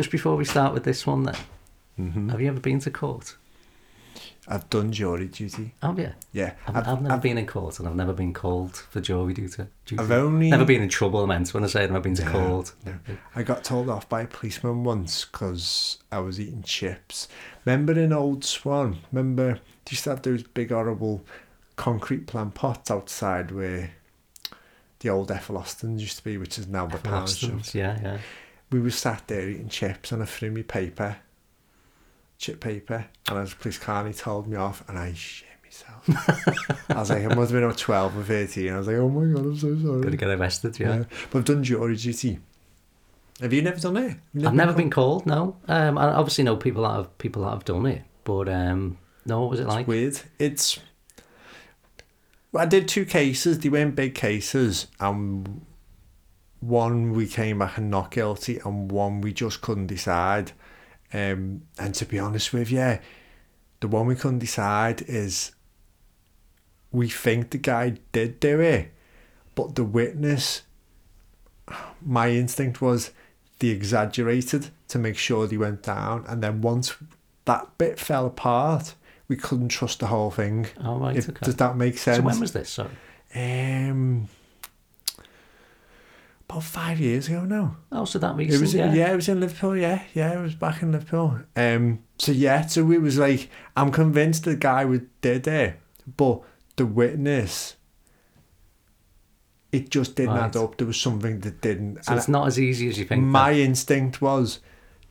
just before we start with this one, then, Mm-hmm. have you ever been to court? I've done jury duty. Have you? Yeah, I've, I've, never been in court and I've never been called for jury duty. duty. I've only Never been in trouble, I meant when I say I've never been to No, court. no. I got told off by a policeman once because I was eating chips. Remember in Old Swan? Remember, they used to have those big horrible concrete plant pots outside where the old Ethel Austins used to be, which is now the pound shop. Yeah, yeah. We were sat there eating chips and I threw me paper, chip paper, and as police car and he told me off and I shit myself. I was like, I must have been about 12 or 13. I was like, oh my god, I'm so sorry. Gonna get arrested, yeah. Yeah. But I've done jury duty. Have you never done it? You've I've never been called, no. Um, I obviously know people that have people that have done it, but um, no, what was it like? weird. It's. I did two cases. They weren't big cases, and one we came back and not guilty, and one we just couldn't decide. Um, and to be honest with you, the one we couldn't decide is we think the guy did do it, but the witness. My instinct was they exaggerated to make sure they went down, and then once that bit fell apart, we couldn't trust the whole thing. Oh, right, If- okay. Does that make sense? So when was this? Sorry. Um, about five years ago now. Oh, so that It recent, was yeah. yeah. it was in Liverpool. Yeah, yeah, it was back in Liverpool. Um, so yeah, so it was like I'm convinced the guy was dead there, but the witness, it just didn't Right. add up. There was something that didn't. So and it's not as easy as you think. my then. instinct was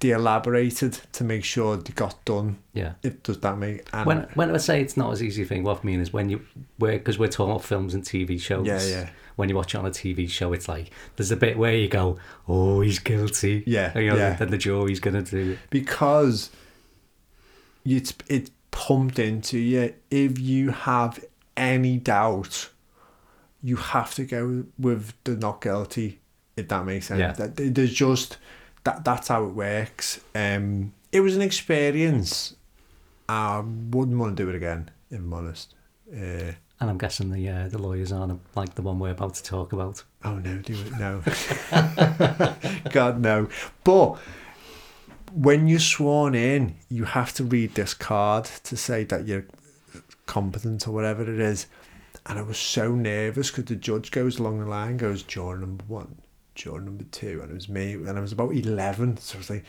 they elaborated to make sure they got done. yeah. It does that make and When when I say it's not as easy thing, what I mean is when you we're because we're talking about films and TV shows. Yeah, yeah. When you watch it on a TV show, it's like there's a bit where you go, "Oh, he's guilty." Yeah, And, you know, yeah. Then the jury's gonna do. it. because it's it's pumped into you. If you have any doubt, you have to go with the not guilty. If that makes sense. Yeah. That there's just that that's how it works. Um, it was an experience. I wouldn't want to do it again. If I'm honest. Uh, And I'm guessing the uh, the lawyers aren't like the one we're about to talk about. Oh no, do it no. God no. But when you're sworn in, you have to read this card to say that you're competent or whatever it is. And I was so nervous because the judge goes along the line, goes juror number one, juror number two, and it was me, and I was about eleven. So I was like,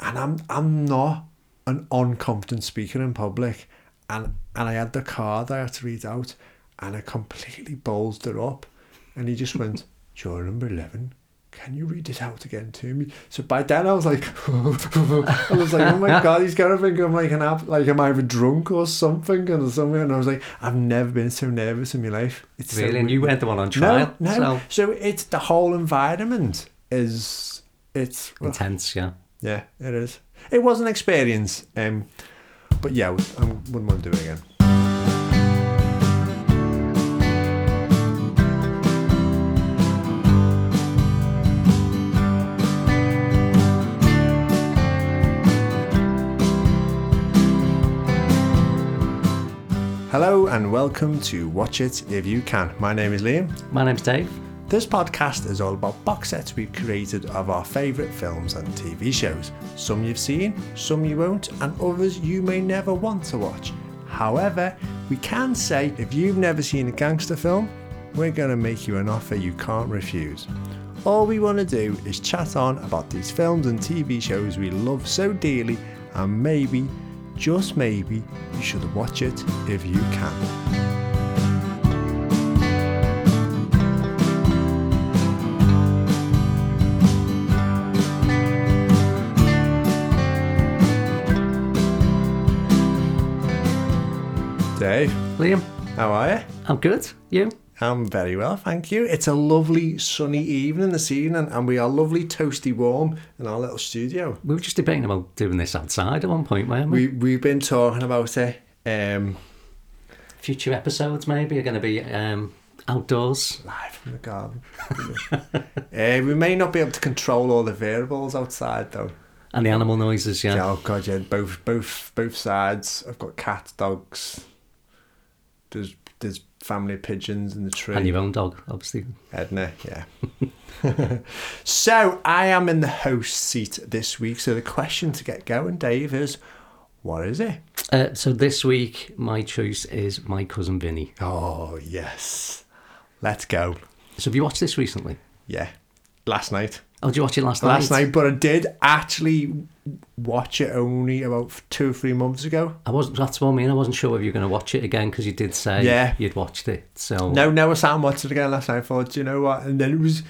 and I'm I'm not an unconfident speaker in public, and and I had the card I had to read out, and I completely bowled it up, and he just went, "Juror number eleven, can you read it out again to me?" So by then I was like, I was like, "Oh my god, he's gonna think I'm like an app, like I'm either drunk or something or something," and I was like, "I've never been so nervous in my life." It's so Really, and you weren't the one on trial. No, no. So So it's the whole environment is it's well, intense, yeah. yeah, it is. It was an experience, um, but yeah, I would- I wouldn't want to do it again. Hello and welcome to Watch It If You Can. My name is Liam. My name's Dave. This podcast is all about box sets we've created of our favourite films and TV shows. Some you've seen, some you won't, and others you may never want to watch. However, we can say if you've never seen a gangster film, we're going to make you an offer you can't refuse. All we want to do is chat on about these films and TV shows we love so dearly, and maybe, just maybe, you should watch it if you can. Dave, Liam, how are you? I'm good. You? I'm very well, thank you. It's a lovely sunny evening this evening, and we are lovely toasty warm in our little studio. We were just debating about doing this outside at one point, weren't we? We we've been talking about it. Um, Future episodes maybe are going to be um, outdoors. live from the garden. uh, we may not be able to control all the variables outside though. And the animal noises, yeah. Oh god, yeah, both both both sides. I've got cats, dogs. There's there's family of pigeons in the tree. And your own dog, obviously. Edna, yeah. so I am in the host seat this week. So the question to get going, Dave, is what is it? Uh, so this week, my choice is My Cousin Vinny. Oh, yes. Let's go. So have you watched this recently? Yeah. Last night. Oh, did you watch it last, Last night? night, but I did actually watch it only about two or three months ago. I wasn't. That's what I mean. I wasn't sure if you were going to watch it again because you did say Yeah. you'd watched it. So No, no, I sat and watched it again last night. I thought, you know what? And then it was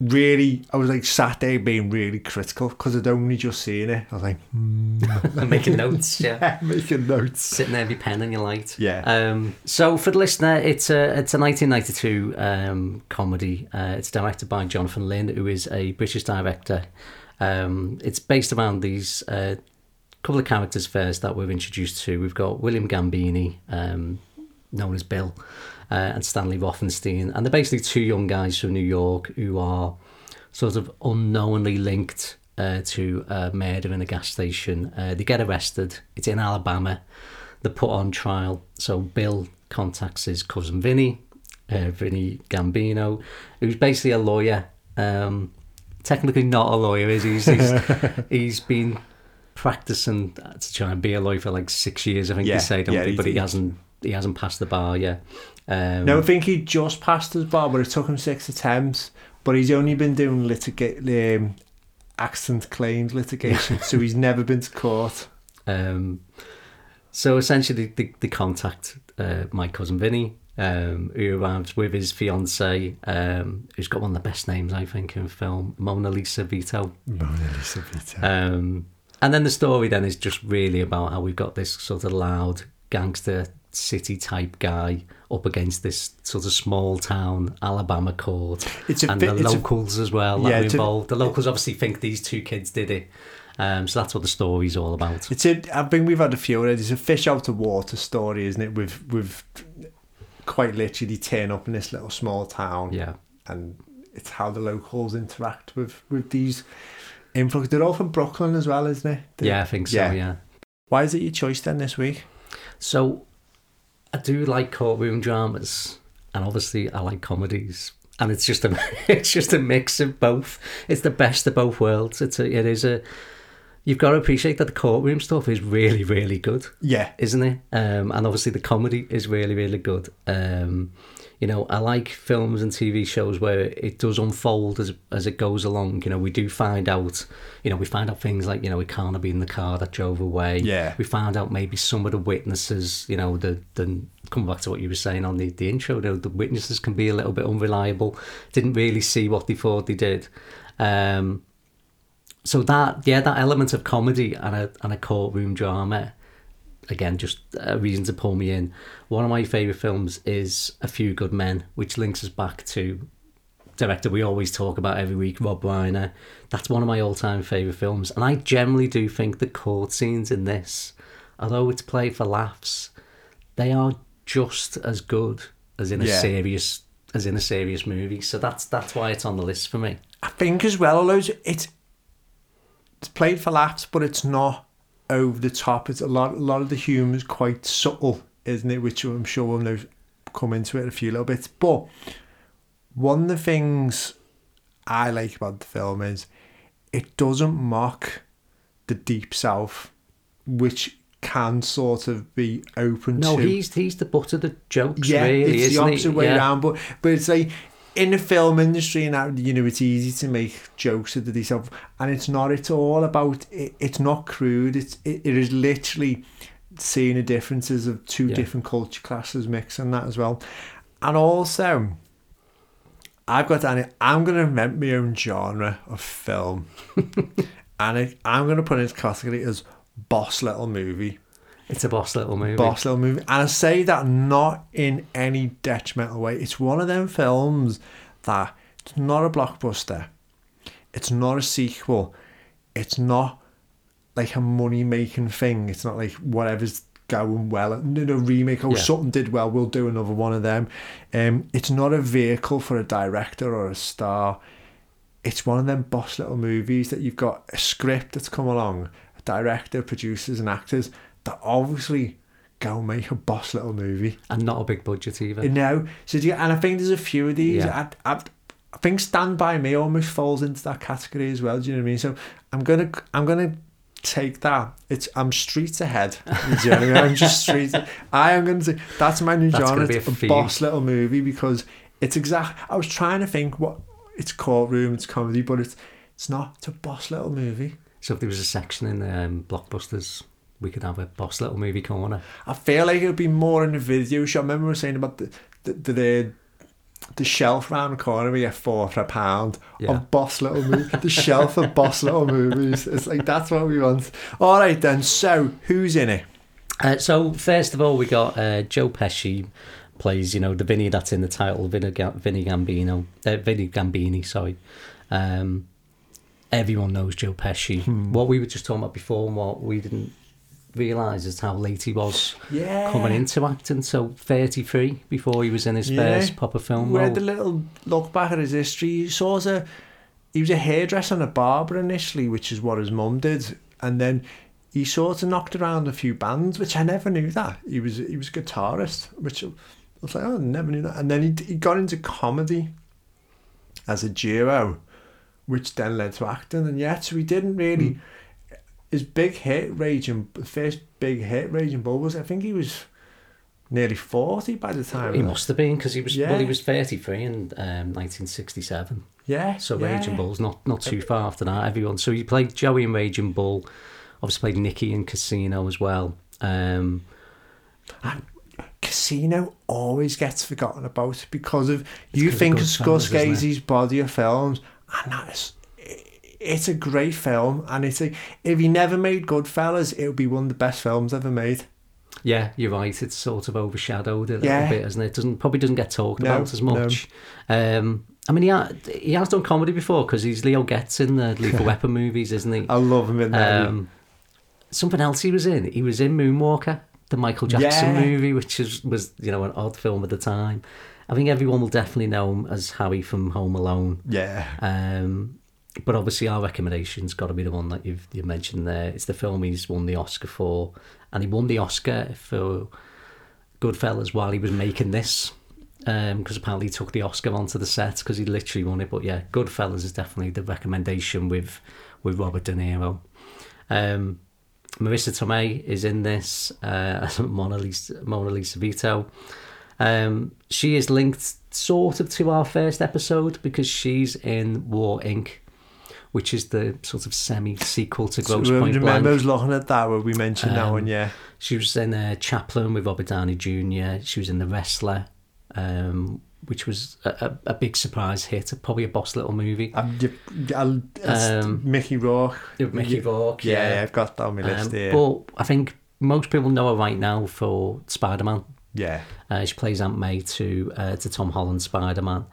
really, I was like sat there being really critical because I'd only just seen it. I was like, I'm making notes. Yeah. making notes. Sitting there with your pen and your light. Yeah. Um, so for the listener, it's a it's a 1992 um, comedy. Uh, it's directed by Jonathan Lynn, who is a British director. Um, it's based around these uh, couple of characters first that we're introduced to. We've got William Gambini, um, known as Bill, uh, and Stanley Rothenstein, and they're basically two young guys from New York who are sort of unknowingly linked uh, to a murder in a gas station. Uh, they get arrested. It's in Alabama. They're put on trial. So Bill contacts his cousin Vinny, uh, Vinny Gambino, who's basically a lawyer. Um, technically not a lawyer, is he? He's, he's, he's been practicing to try and be a lawyer for like six years, I think Yeah, they say, yeah, he- But he he- hasn't he hasn't passed the bar yet. Um, No, I think he just passed his bar, but it took him six attempts. But he's only been doing litigate um, accident claims litigation, so he's never been to court. Um, so essentially, they, they contact uh, my cousin Vinny, um, who arrives with his fiance, um, who's got one of the best names I think in film, Mona Lisa Vito. Mona Lisa Vito. Um, and then the story then is just really about how we've got this sort of loud gangster city type guy up against this sort of small town Alabama court, It's a and bit- the it's a- locals as well Yeah, it's a- involved. the locals obviously think these two kids did it. Um, so that's what the story's all about. It's a, I think we've had a few. It's a fish out of water story, isn't it? With with quite literally turn up in this little small town, Yeah. and it's how the locals interact with with these influx. They're all from Brooklyn as well, isn't it? The- Yeah, I think so. Yeah. Yeah. Why is it your choice then this week? So I do like courtroom dramas, and obviously I like comedies, and it's just a it's just a mix of both. It's the best of both worlds. It's a it is a. You've got to appreciate that the courtroom stuff is really really good, Yeah, isn't it? Um, and obviously the comedy is really really good. Um, you know, I like films and TV shows where it does unfold as as it goes along. You know, we do find out, you know, we find out things like, you know, it can't have been the car that drove away. Yeah. We found out maybe some of the witnesses, you know, the the come back to what you were saying on the, the intro, you know, the witnesses can be a little bit unreliable. Didn't really see what they thought they did. Um so that yeah, that element of comedy and a and a courtroom drama again, just a reason to pull me in. One of my favourite films is A Few Good Men, which links us back to director we always talk about every week, Rob Reiner. That's one of my all-time favourite films, and I generally do think the court scenes in this, although it's played for laughs, they are just as good as in a Yeah. serious as in a serious movie. So that's that's why it's on the list for me. I think as well, although it's, it's played for laughs, but it's not over the top. It's a lot. A lot of the humour is quite subtle, isn't it? Which I'm sure we'll know, come into it a few little bits. But one of the things I like about the film is it doesn't mock the deep south, which can sort of be open No, to he's he's the butt of the jokes, yeah, really, it's the opposite way Yeah. around. But but it's like in the film industry now, you know, it's easy to make jokes of the yourself, and it's not. It's all about. It, it's not crude. It's it, it is literally seeing the differences of two Yeah. different culture classes mixing that as well, and also. I've got Danny. I'm going to invent my own genre of film, and it, I'm going to put it category as boss little movie It's a boss little movie. boss little movie. And I say that not in any detrimental way. It's one of them films that it's not a blockbuster. It's not a sequel. It's not like a money making thing. It's not like whatever's going well. No, no remake. Oh, Yeah. something did well. We'll do another one of them. Um, it's not a vehicle for a director or a star. It's one of them boss little movies that you've got a script that's come along, a director, producers, and actors that obviously go make a boss little movie. and not a big budget either. You know, so do you, and I think there's a few of these. Yeah. I, I, I think Stand by Me almost falls into that category as well. Do you know what I mean? So I'm gonna I'm gonna take that. It's I'm streets ahead. Do you know what I mean? I'm just streets. I am gonna say that's my new That's genre. It's a a boss little movie because it's exact. I was trying to think what it's courtroom, it's comedy, but it's it's not. It's a boss little movie. So if there was a section in um, Blockbusters, we could have a boss little movie corner. I feel like it would be more in the video shop. Remember we were saying about the the the, the, shelf round the corner we get four for a pound Yeah. of boss little movies. the shelf of boss little movies. It's like that's what we want. All right then. So who's in it? Uh, so first of all, we got uh, Joe Pesci plays, you know, the Vinny that's in the title, Vinny Gambino, uh, Vinny Gambini, sorry. Um, everyone knows Joe Pesci. Hmm. What we were just talking about before, and what we didn't realise is how late he was Yeah. coming into acting. So 33 before he was in his Yeah. first proper film had a little look back at his history. He sort of he was a hairdresser and a barber initially, which is what his mum did, and then he sort of knocked around a few bands, which I never knew that he was he was a guitarist, which I was like, oh, I never knew that. And then he he got into comedy as a duo, which then led to acting, and yet so he didn't really. Hmm. His big hit, Raging, first big hit, Raging Bull was I think he was nearly forty by the time. He must have been because he was well. He was thirty three in um, nineteen sixty seven. Yeah. So yeah. Raging Bull's not not too far after that. Everyone. So he played Joey in Raging Bull. Obviously played Nicky in Casino as well. Um, Casino always gets forgotten about because of you think of Goodfellas, isn't it? Scorsese's body of films, and that's it's a great film, and it's a if he never made Goodfellas, it would be one of the best films ever made. yeah, you're right. It's sort of overshadowed a little Yeah. bit, isn't it? Doesn't probably doesn't get talked No, about as much. Um, I mean, he ha- he has done comedy before because he's Leo Getz in the Lethal Weapon movies, isn't he? I love him in there. Um, something else he was in. He was in Moonwalker, the Michael Jackson Yeah. movie, which is, was you know an odd film at the time. I think everyone will definitely know him as Harry from Home Alone. yeah, Um, but obviously, our recommendation's got to be the one that you've you mentioned there. It's the film he's won the Oscar for, and he won the Oscar for Goodfellas while he was making this. Because apparently he took the Oscar onto the set because he literally won it. But yeah, Goodfellas is definitely the recommendation with with Robert De Niro. Um, Marisa Tomei is in this uh, as Mona Lisa, Mona Lisa Vito. Um, she is linked sort of to our first episode because she's in War Inc., which is the sort of semi sequel to Grosse so, Pointe remember I Blank. was looking at that where we mentioned that Um, one. Yeah, She was in uh, Chaplin with Robert Downey Jr. She was in The Wrestler, um, which was a, a, a big surprise hit, probably a boss little movie. I'm, I'll, Um, Mickey Rourke. Mickey. Rourke, Yeah, yeah. I've got that on my list Um, here. But I think most people know her right now for Spider Man. yeah, Uh, she plays Aunt May to uh, to Tom Holland Spider Man.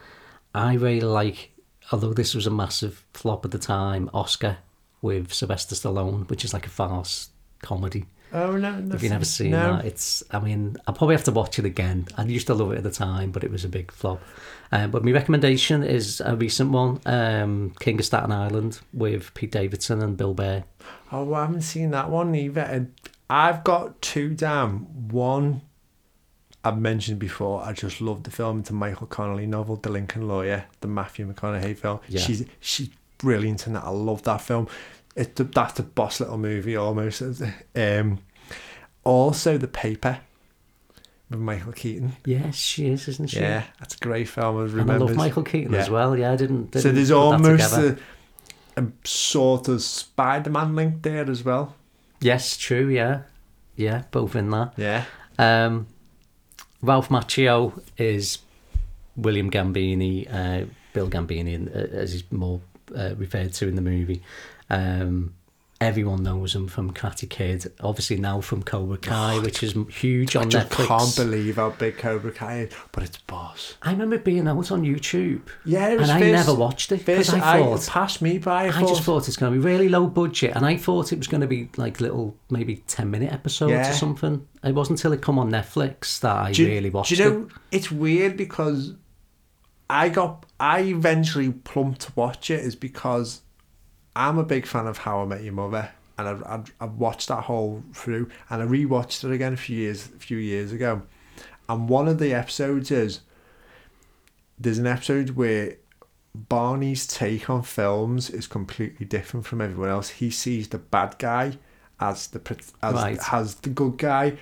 I really like, although this was a massive flop at the time, Oscar with Sylvester Stallone, which is like a farce comedy. oh no, no If you've never seen no. that, it's. I mean, I'll probably have to watch it again. I used to love it at the time, but it was a big flop. Um, but my recommendation is a recent one, um, King of Staten Island with Pete Davidson and Bill Burr. Oh, I haven't seen that one either. I've got two down. One I've mentioned before. I just love the film. It's a Michael Connelly novel, The Lincoln Lawyer, the Matthew McConaughey film. Yeah. She's she's brilliant in that. I love that film. It's the, that's a boss little movie almost. Um, also, The Paper with Michael Keaton. Yes, she is, isn't she? Yeah, that's a great film. I And I love Michael Keaton as well. Yeah, I didn't. So didn't there's put almost a, a sort of Spider-Man link there as well. Yes, true. Yeah, yeah, both in that. Yeah. Um, Ralph Macchio is William Gambini, uh, Bill Gambini, uh, as he's more uh, referred to in the movie. Um, everyone knows him from Karate Kid. Obviously now from Cobra oh, Kai, which is huge I on just Netflix. can't believe how big Cobra Kai is, but it's boss. I remember being out on YouTube, Yeah, it was and I never watched it because First, I I, thought. passed me by. I, I just thought it's going to be really low budget, and I thought it was going to be like little, maybe ten minute episodes Yeah. or something. It wasn't until it come on Netflix that I you- really watched do you know, it. it's weird because I got, I eventually plumped to watch it is because I'm a big fan of How I Met Your Mother. and I, I, I watched that whole through, and I rewatched it again a few years a few years ago, and one of the episodes is there's an episode where Barney's take on films is completely different from everyone else. He sees the bad guy as the as Right. as the good guy,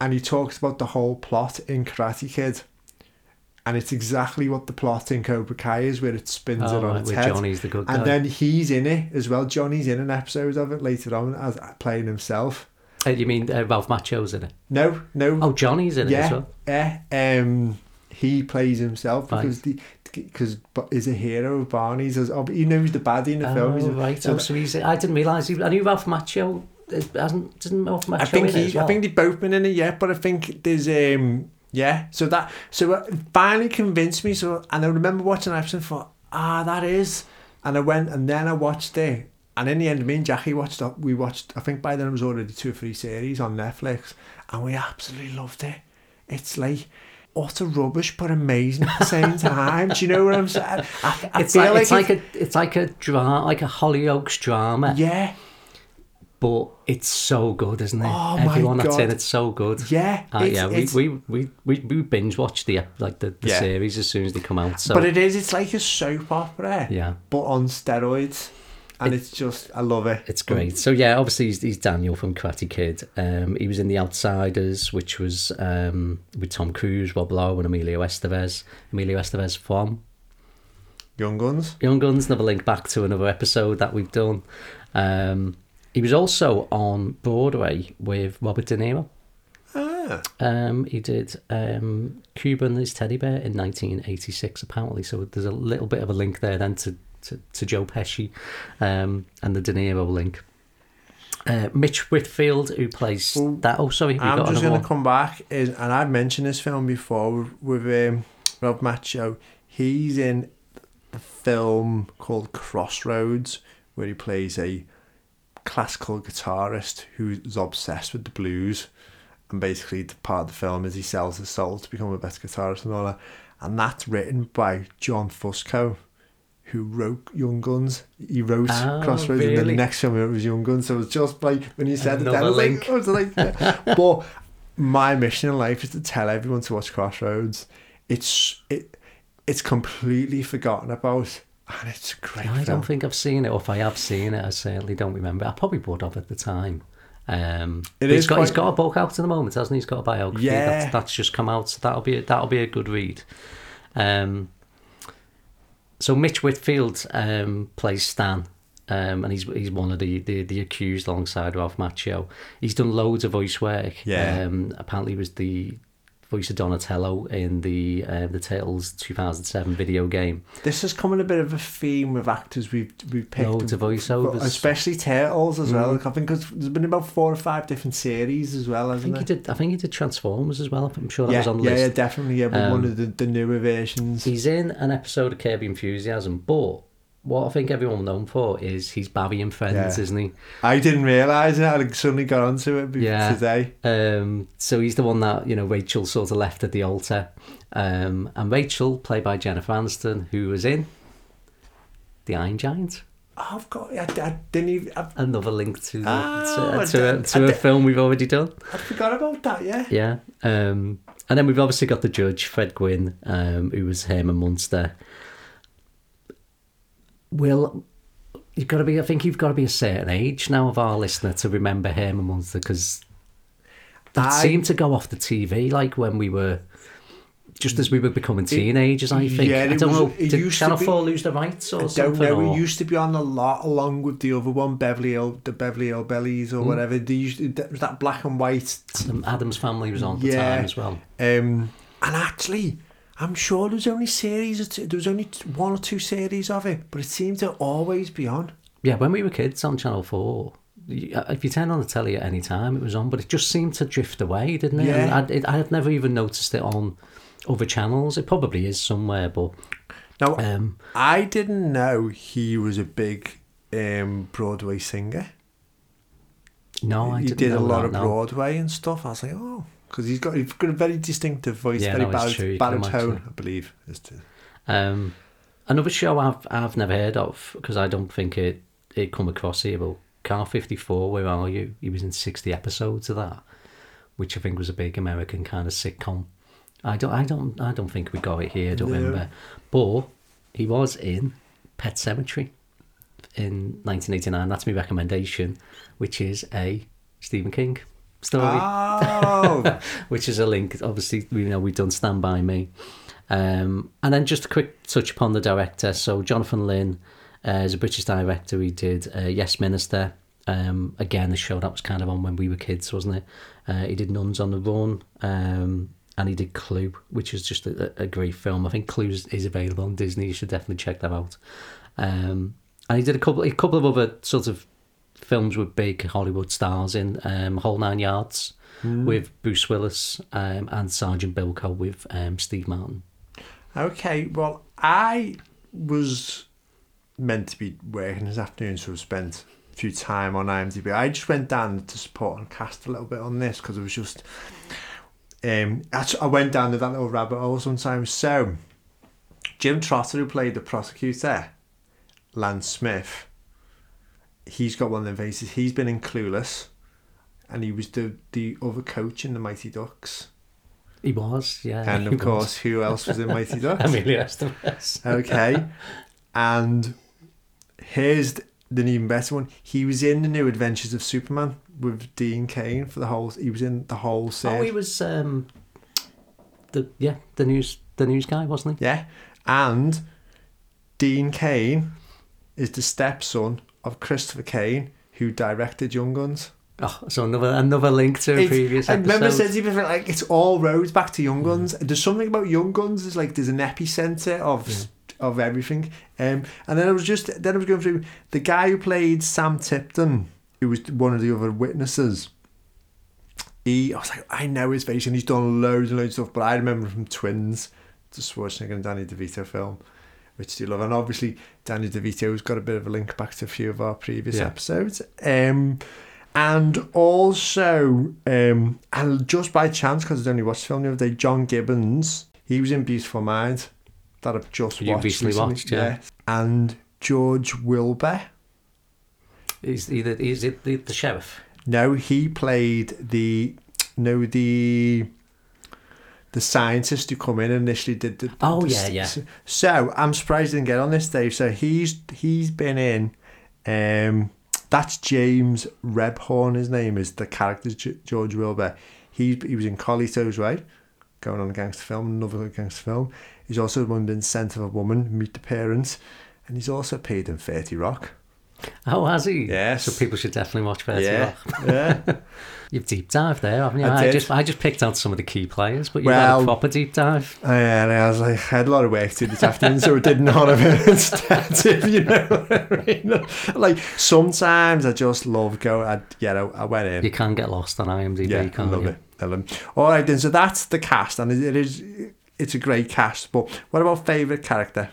and he talks about the whole plot in Karate Kid. And it's exactly what the plot in Cobra Kai is, where it spins Oh, it on right, its head. Johnny's the good guy. And then he's in it as well. Johnny's in an episode of it later on as playing himself. Uh, you mean uh, Ralph Macchio's in it? No, no. Oh, Johnny's in it as yeah, well. yeah. Um, he plays himself Right. because the because is a hero of Barney's. As, oh, he knows the baddie in the film. He's Oh, a- right. so oh, so he's, I didn't realise. He, I knew Ralph Macchio hasn't. Doesn't Ralph Macchio I think in it as he, well? I think they've both been in it yet, but I think there's um yeah. So that so it finally convinced me. So and I remember watching episode and thought, ah, that is. And I went and then I watched it. And in the end, me and Jackie watched up. We watched. I think by then it was already two or three series on Netflix, and we absolutely loved it. It's like utter rubbish, but amazing at the same time. Do you know what I'm saying? I, I it's feel like, it's like, like a it's like a drama, like a Hollyoaks drama, yeah, but it's so good, isn't it? Oh, my Everyone that's in it's so good. yeah, Uh, it's- yeah, we, it's- we, we, we, we binge watch the like the, the Yeah. series as soon as they come out. So But it is. It's like a soap opera. yeah, but on steroids, and It- it's just I love it. it's great. So yeah, obviously he's, he's Daniel from Karate Kid. Um, he was in The Outsiders, which was um, with Tom Cruise, Rob Lowe, and Emilio Estevez. Emilio Estevez from Young Guns. Young Guns, another link back to another episode that we've done. Um, he was also on Broadway with Robert De Niro. Ah, Um, he did um, Cuba and his teddy bear in 1986, apparently. So there's a little bit of a link there then to, to, to Joe Pesci um, and the De Niro link. Uh, Mitch Whitfield, who plays Well, that. Oh, sorry, I'm got just going to come back, is, and I've mentioned this film before with, with um, Rob Macchio. He's in a film called Crossroads, where he plays a classical guitarist who's obsessed with the blues. And basically, the part of the film is he sells his soul to become a better guitarist and all that. And that's written by John Fusco, who wrote Young Guns. He wrote Oh, Crossroads, and then the next film he wrote was Young Guns. So it was just like when you said it, I Another was link. Oh, like, I was like, yeah. but my mission in life is to tell everyone to watch Crossroads. It's it, it's completely forgotten about, and it's a great. I film. don't think I've seen it, or if I have seen it, I certainly don't remember. I probably would have at the time. Um, It but he's is got he's quite- got a book out at the moment, hasn't he? He's got a biography Yeah. that's, that's just come out. So that'll be that'll be a good read. Um, so Mitch Whitfield um, plays Stan, um, and he's he's one of the, the, the accused alongside Ralph Macchio. He's done loads of voice work. Yeah. Um, apparently, he was the voice of Donatello in the uh, the Turtles 2007 video game. This is coming a bit of a theme with actors we've we've picked, Loads of voiceovers. especially Turtles as well. Mm. I think 'cause there's been about four or five different series as well, I think he did. I think he did Transformers as well. I'm sure that yeah, was on the yeah, yeah, definitely. Yeah, but Um, one of the, the newer versions. He's in an episode of Curb Your Enthusiasm, but what I think everyone known for is he's Barry and Friends, Yeah. isn't he? I didn't realise it. I suddenly got onto it be- Yeah. today. Um, so he's the one that you know Rachel sort of left at the altar, um, and Rachel, played by Jennifer Aniston, who was in the Iron Giant. Oh, I've got. I, I didn't even. I, Another link to the, Oh, to, to, a, I to a film we've already done. I forgot about that. Yeah. Yeah. Um, and then we've obviously got the judge, Fred Gwynne, um, who was Herman Munster. Will, you've got to be, I think you've got to be a certain age now of our listener to remember Herman Munster because that I- seemed to go off the TV like when we were, just as we were becoming teenagers, I think. yeah, I don't was- know, it did used to Channel be- 4 lose the rights or I don't something? know. or- It used to be on a lot along with the other one, Beverly Hill, the Beverly Hillbillies or whatever. They used to, that was that black and white. Adam- Addams family was on at the Yeah. time as well. Um, and actually, I'm sure there was only series. There was only t- one or two series of it, but it seemed to always be on. Yeah, when we were kids on Channel 4, uh, if you turn on the telly at any time, it was on, but it just seemed to drift away, didn't it? Yeah. And I'd, it, I had never even noticed it on other channels. It probably is somewhere, but Now, um, I didn't know he was a big um, Broadway singer. no, I he did a lot that, of no. Broadway and stuff. I was like, oh, because he's got he's got a very distinctive voice, Yeah, very no, it's barit- true, you can baritone. I believe. Um, another show I've I've never heard of because I don't think it it come across here, but Car 54, Where Are You? He was in 60 episodes of that, which I think was a big American kind of sitcom. I don't, I don't, I don't think we got it here. I don't No. remember, but he was in Pet Sematary in 1989. That's my recommendation, which is a Stephen King story Oh, which is a link. Obviously, we know we've done Stand By Me. Um, and then just a quick touch upon the director. So, Jonathan Lynn uh, is a British director. He did uh, Yes Minister. Um, again, the show that was kind of on when we were kids, wasn't it? Uh, he did Nuns on the Run. Um, and he did Clue, which is just a, a great film. I think Clue is available on Disney. You should definitely check that out. Um, and he did a couple, a couple of other sort of films with big Hollywood stars in um, Whole Nine Yards with Bruce Willis um, and Sergeant Bilko with um, Steve Martin. okay. Well, I was meant to be working this afternoon, so I spent a few time on IMDb. I just went down to support and cast a little bit on this because it was just. Um, actually, I went down to that little rabbit hole sometimes. So, Jim Trotter, who played the prosecutor, Lane Smith, he's got one of the faces. He's been in Clueless, and he was the the other coach in the Mighty Ducks. He was, yeah. And of course, who else was in Mighty. Ducks? Emilio Estevez. Okay. and here's th- the even better one. He was in the New Adventures of Superman with Dean Cain for the whole. He was in the whole series. Oh, he was um, the yeah the news the news guy, wasn't he? yeah, and Dean Cain is the stepson of Christopher Cain, who directed Young Guns. Oh, so another another link to a It's- previous I episode. remember says even like it's all roads back to Young Guns. There's something about Young Guns is like there's an epicenter of of everything. Um, and then I was just then I was going through the guy who played Sam Tipton, who was one of the other witnesses. He, I was like, I know his face, and he's done loads and loads of stuff. But I remember from Twins, the Schwarzenegger and Danny DeVito film, which do you love? And obviously, Danny DeVito's got a bit of a link back to a few of our previous Yeah. episodes. Um, and also, um, and just by chance, because I only watched the film the other day, John Gibbons, he was in Beautiful Mind, that I've just You watched. recently watched, yeah. And George Wilbur, either he's the, the, the sheriff. no, he played the, no, the, the scientist who come in and initially did the. Oh, the- yeah, yeah. So I'm surprised he didn't get on this, Dave. So he's he's been in, um, that's James Rebhorn. His name is the character George Wilbur. He he was in Carlito's Way, going on a gangster film, another gangster film. He's also one been Scent of a woman, meet the parents, and he's also paid in Thirty Rock. Oh, has he? Yes. So people should definitely watch Thirty yeah, yeah. You've deep dived there, haven't you? I I, just I just picked out some of the key players, but you've Well- had a proper deep dive. Yeah, And I was like, I had a lot of work to do this afternoon, so I did none of it instead. If you know what I mean? Like sometimes I just love go. I, yeah, I, I went in. You can get lost on IMDb, Yeah, can't love you? it. I love it. All right, then. So that's the cast, and it, it is. It's a great cast. But what about favorite character?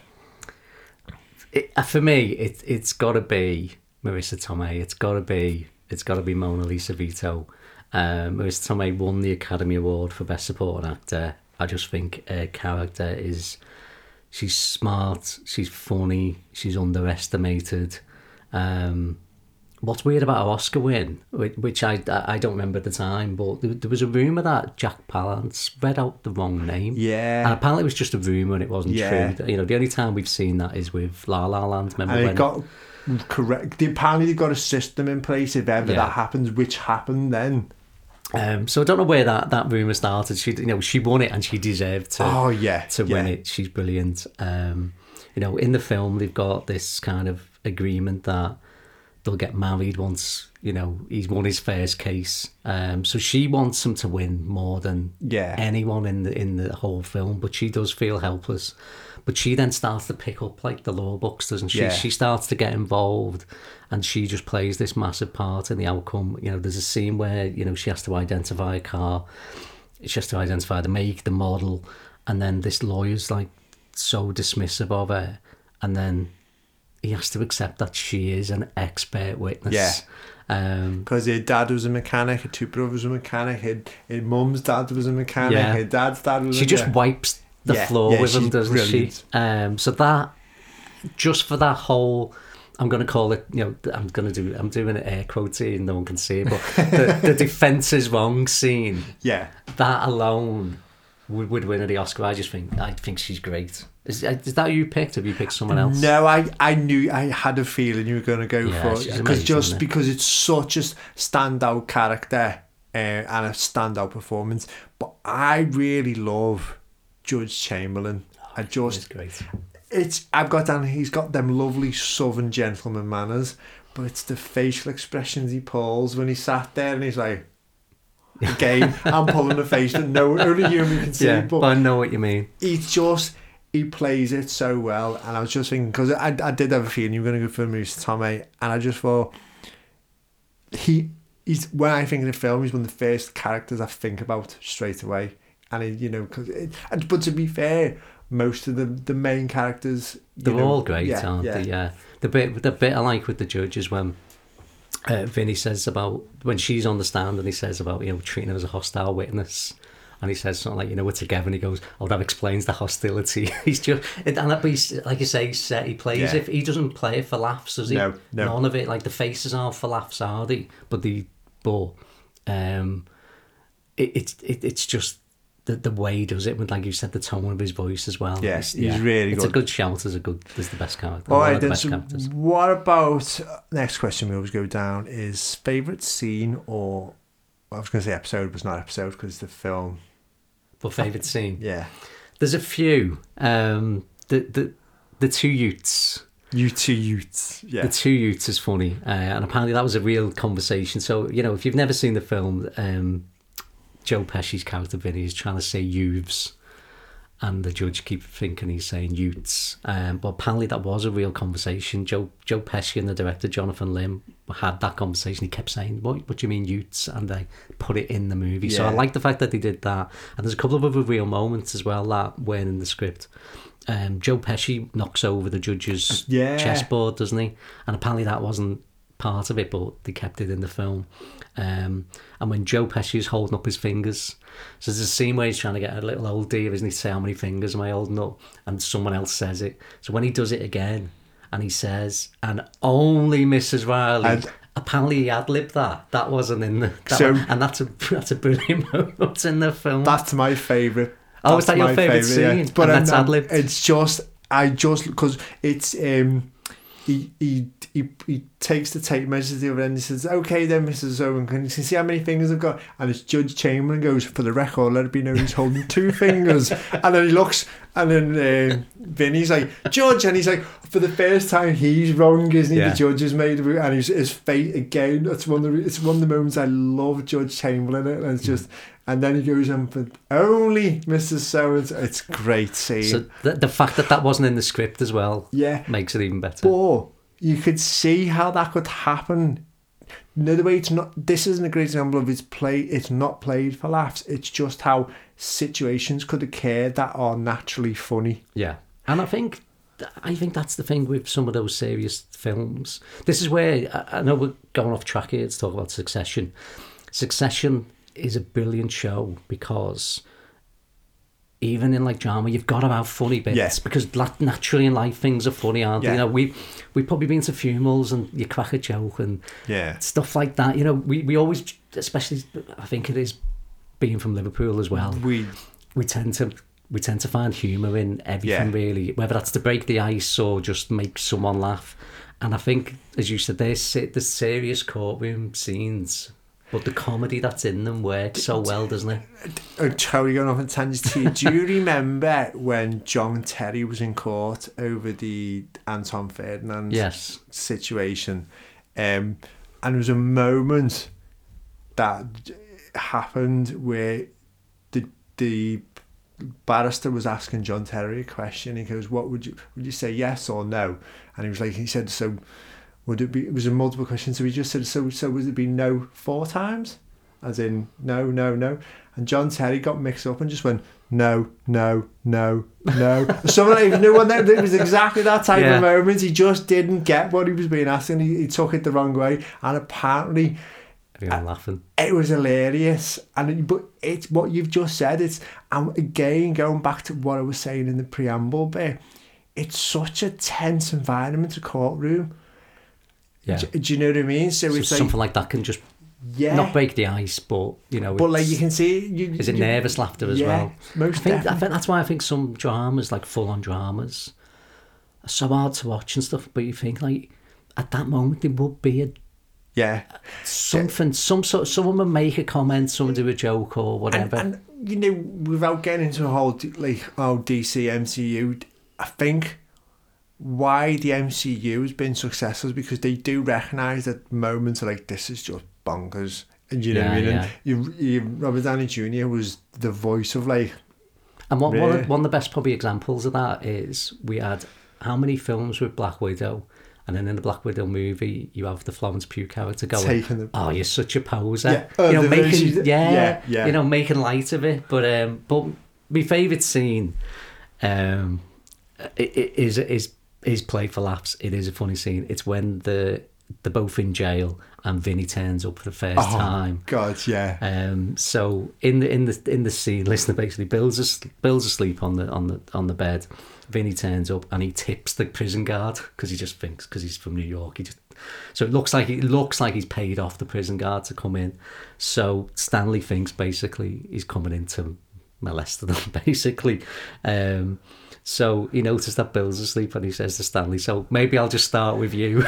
It, uh, for me, it it's got to be Marisa Tomei. It's got to be it's got to be Mona Lisa Vito. Um, Marisa Tomei won the Academy Award for Best Supporting Actor. I just think her character is she's smart, she's funny, she's underestimated. Um, what's weird about her Oscar win, whi- which I I don't remember at the time, but there, was a rumor that Jack Palance read out the wrong name. Yeah, And Yeah, apparently it was just a rumour and it wasn't Yeah. true. You know, the only time we've seen that is with La La Land. Remember and when? got correct. They, apparently, they've got a system in place if ever Yeah. that happens, which happened then. um, so I don't know where that, that rumour started. She, you know, she won it and she deserved to Oh yeah, to win it. She's brilliant. Um, you know, in the film they've got this kind of agreement that they'll get married once you know he's won his first case. Um, so she wants him to win more than Yeah. anyone in the in the whole film, but she does feel helpless. But she then starts to pick up like the law books, doesn't she? Yeah. She starts to get involved, and she just plays this massive part in the outcome. You know, there's a scene where you know she has to identify a car, she has to identify the make, the model, and then this lawyer's like so dismissive of her, and then he has to accept that she is an expert witness. Yeah. Um, Because her dad was a mechanic, her two brothers were a mechanic, her, her mum's dad was a mechanic, Yeah. her dad's dad was she just wipes the Yeah, floor yeah, with him, doesn't brilliant. she? Um, so that just for that whole I'm going to call it. You know, I'm going to do. I'm doing an air quotes here, and no one can see it. But the, the defense is wrong scene. Yeah. That alone would, would win the Oscar. I just think. I think she's great. Is, is that you picked? Have you picked someone else? No, I, I knew I had a feeling you were going to go Yeah, for it because just it? because it's such a standout character uh, and a standout performance. But I really love Judge Chamberlain. I It's just great. it's I've got down. He's got them lovely southern gentleman manners, but it's the facial expressions he pulls when he sat there and he's like. Again, I'm pulling a face that no only you and me can see, Yeah, but but I know what you mean. he just he plays it so well and I was just thinking because I, I did have a feeling you were going to go for Moose Tommy and I just thought he he's when I think of the film he's one of the first characters I think about straight away and he, you know because and but to be fair most of the the main characters They're know, all great, yeah, aren't yeah. they? Yeah. The bit the bit I like with the judge is when uh, Vinny says about when she's on the stand and he says about you know treating her as a hostile witness. And he says something like, you know, we're together, and he goes, "Oh, that explains the hostility." he's just, and that, he's, like you say, he's. He plays Yeah. it. He doesn't play it for laughs, does he? No, no. None of it. Like the faces aren't for laughs, are they? But the, but, um, it, it's it, it's just the the way he does it with, like you said, the tone of his voice as well. Yeah, It's- he's really good. It's a good. shout as a good as the best character. All right, then. So characters. what about uh, next question? We always go down is favorite scene or I was going to say episode, but it's not episode because the film. But favourite scene. Yeah, There's a few. Um, the the the two Yutes. you two Yutes. Yeah, The two Yutes is funny, uh, and apparently that was a real conversation. So you know, if you've never seen the film, um, Joe Pesci's character Vinny is trying to say youths, and the judge keeps thinking he's saying Yutes. Um, but apparently that was a real conversation. Joe Joe Pesci and the director Jonathan Lynn had that conversation. He kept saying, "What what do you mean Yutes?" and they put it in the movie. So I like the fact that they did that. And there's a couple of other real moments as well that weren't in the script. Um, Joe Pesci knocks over the judge's Yeah. chessboard, doesn't he? And apparently that wasn't part of it, but they kept it in the film. Um, and when Joe Pesci is holding up his fingers, so there's a scene where he's trying to get a little old dear, isn't he? Say how many fingers am I holding up? And someone else says it. So when he does it again, and he says, and only Mrs. Riley. And- apparently he ad libbed that. That wasn't in the. That So- one- and that's a that's a brilliant moment in the film. that's my favourite. Oh, is That's that your favourite scene? But And that's not- ad-libbed? It's just I just because it's um he, he he he takes the tape measures the other end. He says, "Okay, then, Mrs. Owen, can you see how many fingers I've got?" And it's Judge Chamberlain goes, "For the record, let it be known he's holding two fingers." And then he looks, and then um, Vinny's like, "Judge," and he's like, "For the first time, he's wrong, isn't he?" Yeah. The judge has made, it, and his his face again. That's one of the it's one of the moments I love Judge Chamberlain, and it's just. And then he goes on for only Mrs. So It's great scene. so the, the fact that that wasn't in the script as well yeah, makes it even better. but you could see how that could happen. No, the way it's not. This isn't a great example of it's play. It's not played for laughs. It's just how situations could occur that are naturally funny. Yeah, and I think I think that's the thing with some of those serious films. This is where I know we're going off track here to talk about Succession. Succession is a brilliant show because even in like drama, you've got to have funny bits Yeah. because naturally in life things are funny, aren't they? Yeah. You know, we we've probably been to funerals and you crack a joke and Yeah, stuff like that. You know, we, we always, especially I think it is being from Liverpool as well we we tend to we tend to find humour in everything Yeah. really, whether that's to break the ice or just make someone laugh. And I think, as you said, there's the serious courtroom scenes, but the comedy that's in them works so well, doesn't it? I'm totally going off on tangents here. Do you remember when John Terry was in court over the Anton Ferdinand Yes. situation? Um, and there was a moment that happened where the the barrister was asking John Terry a question. He goes, "What would you would you say yes or no?" And he was like, he said, "So would it be?" It was a multiple question, so he just said, "So so would it be no four times?" As in no no no. And John Terry got mixed up and just went no no no no. Someone like no one there. It was exactly that type Yeah. of moment. He just didn't get what he was being asked, and he, he took it the wrong way. And apparently Everyone uh, laughing. it was hilarious and it, but it's what you've just said it's and again going back to what I was saying in the preamble bit it's such a tense environment a courtroom Yeah. Do, do you know what I mean? So, So it's something like that can just yeah. not break the ice, but you know, but like you can see, you, is it you- nervous laughter as yeah, well? Most I think, I think that's why I think some dramas, like full on dramas, are so hard to watch and stuff. But you think like at that moment there would be a Yeah. something, some sort, someone would make a comment, someone do a joke or whatever. and you know, without getting into a whole like oh DC MCU, I think why the MCU has been successful is because they do recognise that moments are like this is just bonkers, and you know what I mean. yeah. And you, you, Robert Downey Jr. was the voice of like And one, one, of, one of the best probably examples of that is we had how many films with Black Widow, and then in the Black Widow movie you have the Florence Pugh character going, the- "Oh, you're such a poser," Yeah. Oh, you know, the making yeah, yeah, yeah. you know, making light of it. But um, but my favourite scene, um, is is is played for laughs. It is a funny scene. It's when the they're both in jail and Vinny turns up for the first oh time. God, yeah, Um, so in the in the in the scene, listener basically Bill's as, Bill's asleep on the on the on the bed. Vinny turns up and he tips the prison guard because he just thinks because he's from New York. He just so it looks like it looks like he's paid off the prison guard to come in. So Stanley thinks basically he's coming in to molest them basically. Um, so he noticed that Bill's asleep and he says to Stanley, "So maybe I'll just start with you."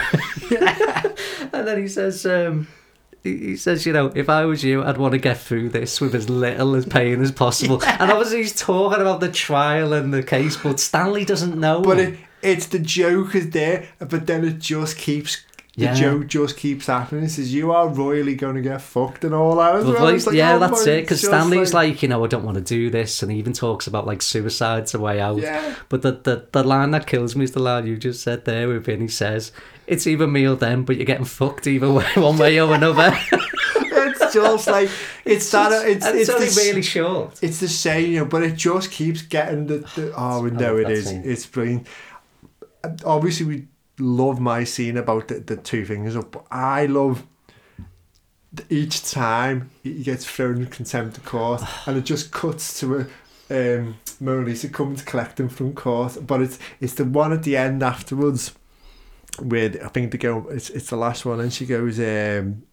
and then he says. Um, he says, you know, if I was you, I'd want to get through this with as little as pain as possible. And obviously, he's talking about the trial and the case, but Stanley doesn't know. but it, it's the joke is there, but then it just keeps. The Yeah. joke just keeps happening. It says you are royally going to get fucked and all that. as Well, like, like, yeah, oh that's it. Because Stanley's like, you know, I don't want to do this, and he even talks about like suicide's a way out. Yeah. But the, the the line that kills me is the line you just said there. With Vinny says, "It's either me or them, but you're getting fucked either way, one way or another." it's just like it's that. It's and it's, it's only the, really short. it's the same, you know, but it just keeps getting the. the oh, we it is. love it that is. scene. It's brilliant. Obviously, we love my scene about the, the two fingers up. But I love each time he gets thrown in contempt of court, and it just cuts to a. Um, Mona Lisa coming to collect him from court, but it's it's the one at the end afterwards where I think the girl It's it's the last one, and she goes, um,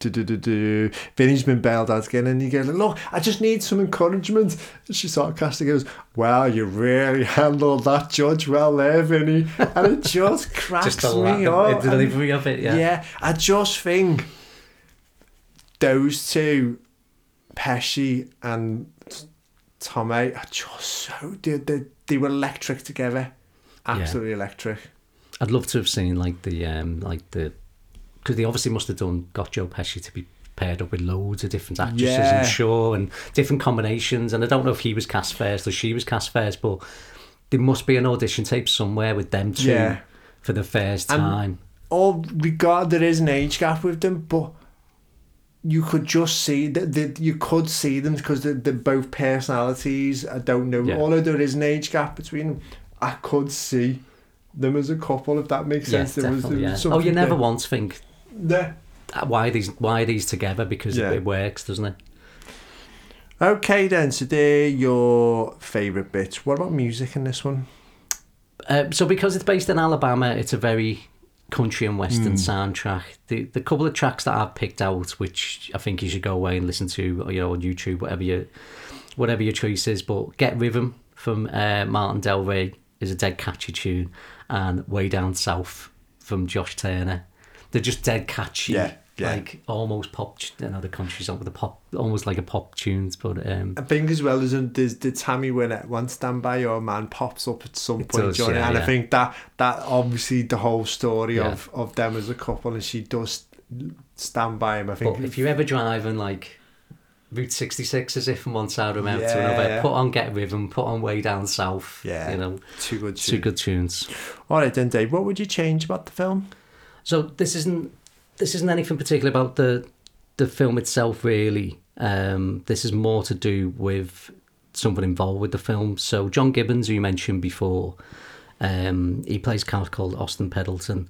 do, do, do, do. Vinny's been bailed out again, and he goes, Look, I just need some encouragement. She sarcastically goes, Wow, you really handled that judge well there, Vinny. And it just cracks Just me up. the delivery of it, yeah. yeah, I just think those two, Pesci and Tomei, are just so they, they, they were electric together. Absolutely electric. I'd love to have seen like the um like the because they obviously must have done got Joe Pesci to be paired up with loads of different actresses, Yeah. I'm sure, and different combinations. And I don't know if he was cast first or she was cast first, but there must be an audition tape somewhere with them two Yeah. for the first And- time. Or regard there is an age gap with them, but you could just see that that you could see them because they're, they're both personalities. I don't know. Yeah. Although there is an age gap between them, I could see them as a couple if that makes Yeah, sense. There was, there Yeah. was Oh, you never there. once think Yeah. "Ah, why are these why are these together because Yeah. it, works, doesn't it? Okay, then. So they're your favourite bits. What about music in this one? Uh, so because it's based in Alabama, it's a very country and western soundtrack. The the couple of tracks that I've picked out, which I think you should go away and listen to, you know, on YouTube, whatever your whatever your choice is. But Get Rhythm from uh, Martin Delray is a dead catchy tune, and Way Down South from Josh Turner. They're just dead catchy, Yeah, yeah. like almost pop. You know, the country song with the pop, almost like a pop tunes, but um, I think as well as there's the Tammy Wynette one stand by your man pops up at some point does, during it, yeah, and I think that that obviously the whole story Yeah. of of them as a couple and she does stand by him. I think But if you're ever driving like Route 66 as if from one side of America to another, yeah. put on Get Rhythm, put on Way Down South. Yeah. You know, two good two tunes. good tunes. All right then, Dave. What would you change about the film? So this isn't this isn't anything particular about the the film itself really. Um, this is more to do with someone involved with the film. So John Gibbons, who you mentioned before, um, he plays a character called Austin Pendleton,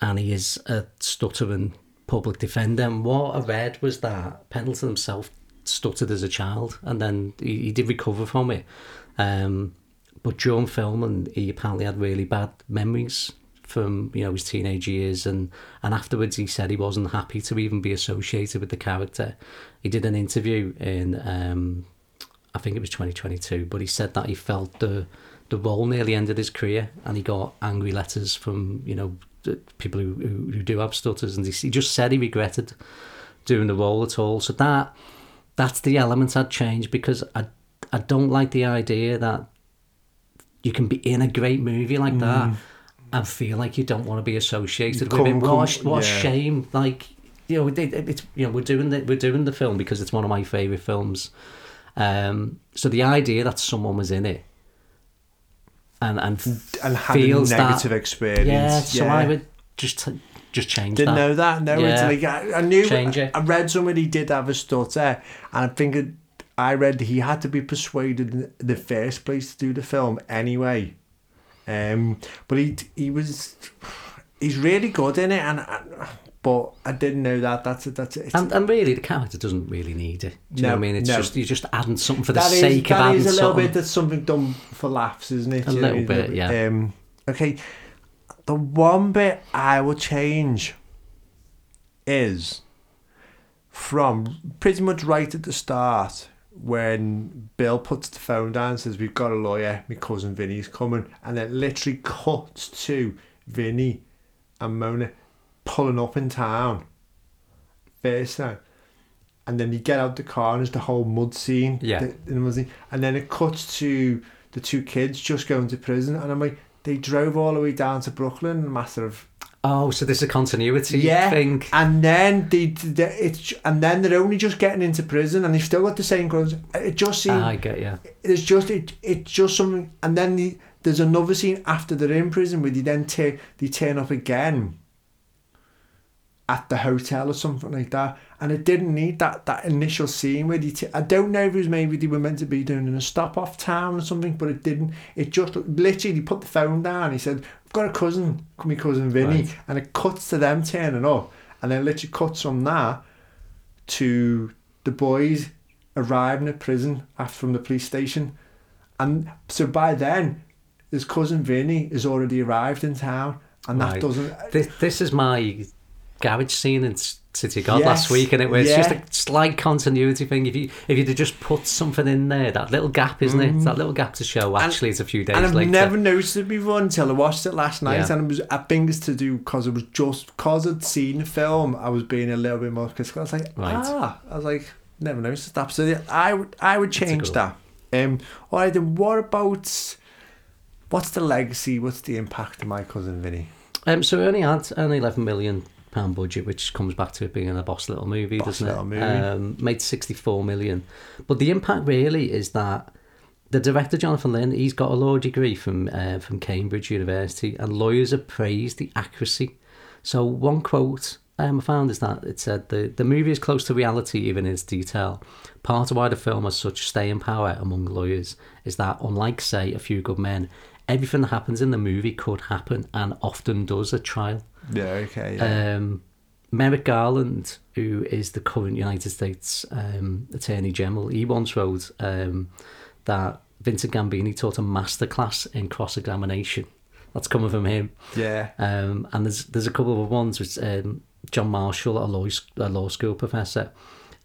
and he is a stuttering public defender. And what I read was that Pendleton himself stuttered as a child, and then he, he did recover from it. Um, but during filming, he apparently had really bad memories from you know his teenage years, and and afterwards he said he wasn't happy to even be associated with the character. He did an interview in um, I think it was 2022, but he said that he felt the the role nearly ended his career, and he got angry letters from you know people who who, who do have stutters, and he, he just said he regretted doing the role at all. So that that's the element I'd change because I I don't like the idea that you can be in a great movie like that and feel like you don't want to be associated with it. Come- What, a- come- what yeah. shame! Like you know, it, it- it's you know we're doing the we're doing the film because it's one of my favorite films. Um, so the idea that someone was in it and and and had feels a that- negative experience. yeah, so I would just just change Didn't that. know that. No, it's Yeah. like I, I knew. Change it. I read somebody he did have a stutter, and I think it, I read he had to be persuaded in the first place to do the film anyway. Um, but he he was he's really good in it, and, and but I didn't know that. That's it. That's it. And, and really, the character doesn't really need it. Do you know No, what I mean? It's no. just you're just adding something for the That is sake of that adding is a little something. bit that's something done for laughs, isn't it? A You know, little bit, yeah. Um, okay, the one bit I will change is from pretty much right at the start when Bill puts the phone down and says, We've got a lawyer, my cousin Vinny's coming, and it literally cuts to Vinny and Mona pulling up in town. First time. And then you get out the car and there's the whole mud scene. Yeah. the- the mud scene. And then it cuts to the two kids just going to prison. And I'm like, they drove all the way down to Brooklyn in a matter of Oh, so there's a continuity yeah, thing. and then they, they it's and then they're only just getting into prison, and they've still got the same crimes. It just seems Ah, I get you. it's just it, it's just something, and then the, there's another scene after they're in prison where they then ta- they turn up again at the hotel or something like that, and it didn't need that that initial scene where they. T- I don't know if it was maybe they were meant to be doing a stop off town or something, but it didn't. It just literally put the phone down. He said, "I've got a cousin, my cousin Vinny," Right. and it cuts to them turning up, and then literally cuts from that to the boys arriving at prison after from the police station, and so by then his cousin Vinny has already arrived in town, and that Right. doesn't. This, this is my garage scene S- City of God Yes, last week, and it was yeah. just a slight continuity thing. If you if you'd have just put something in there, that little gap, isn't it? That little gap to show. Actually, it's a few days Mm. and I've later. never noticed it before until I watched it last night, Yeah. and it was I think it's to do because it was just because I'd seen the film. I was being a little bit more critical. I was like, Right. ah, I was like, never noticed that. So yeah, I would I would change that. Um, all right, then what about what's the legacy? What's the impact of my cousin Vinny? Um, so we only had only eleven million pound budget, which comes back to it being a boss little movie, Boss doesn't little it? movie. Um, made sixty four million, but the impact really is that the director Jonathan Lynn, he's got a law degree from uh, from Cambridge University, and lawyers have praised the accuracy. So one quote um, I found is that it said the the movie is close to reality even in its detail. Part of why the film has such staying power among lawyers is that, unlike say A Few Good Men, everything that happens in the movie could happen and often does at trial. Yeah, okay. Um, Merrick Garland, who is the current United States um, Attorney General, he once wrote um, that Vincent Gambini taught a masterclass in cross examination. That's coming from him. yeah. Um, and there's there's a couple of ones which um, John Marshall, a law a law school professor,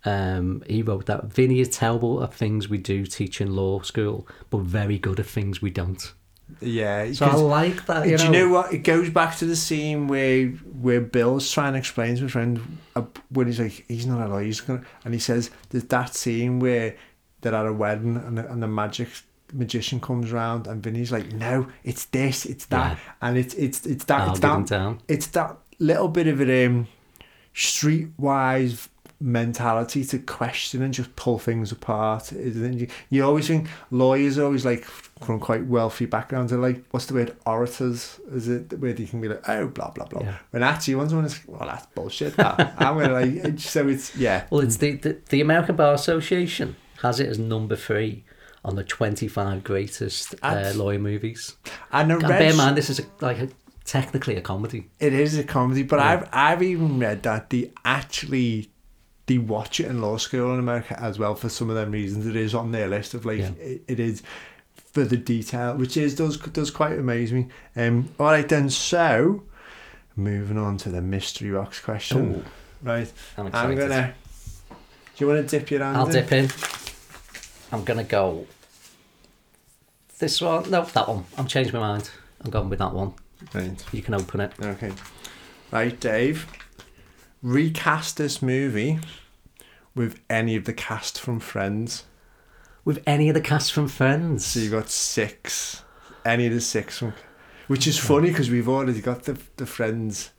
um, he wrote that Vinny is terrible at things we do teach in law school, but very good at things we don't. Yeah. So I 'cause- like that. Do You you know, know what? It goes back to the scene where where Bill's trying to explain to his friend uh, when he's like, he's not a lawyer, he's gonna, and he says, "There's that scene where they're at a wedding and the, and the magic magician comes around and Vinny's like, no, it's this, it's that, Yeah. and it's it's it's that, I'll it's give him that, down. it's that little bit of it um, streetwise mentality to question and just pull things apart. Isn't it? You, you always think lawyers are always like from quite wealthy backgrounds are like what's the word orators? Is it where you can be like oh blah blah blah. Yeah. When actually once when someone's well that's bullshit. That I'm gonna like so it's yeah Well, it's the, the the American Bar Association has it as number three on the twenty five greatest uh, lawyer movies. and And bear in mind, this is a, like a, technically a comedy. It is a comedy, but Yeah. I've I've even read that they actually they watch it in law school in America as well for some of them reasons. It is on their list of like Yeah. it, it is for the detail, which is does does quite amaze me. Um, all right then, so moving on to the mystery box question. Ooh, Right, I'm I'm gonna. Do you want to dip your hand? I'll in? dip in. I'm gonna go. This one? No, that one. I'm changing my mind. I'm going with that one. Right. You can open it. Okay. Right, Dave. Recast this movie with any of the cast from Friends. With any of the cast from Friends. So you got six. Any of the six from. Which is funny because we've already got the the Friends.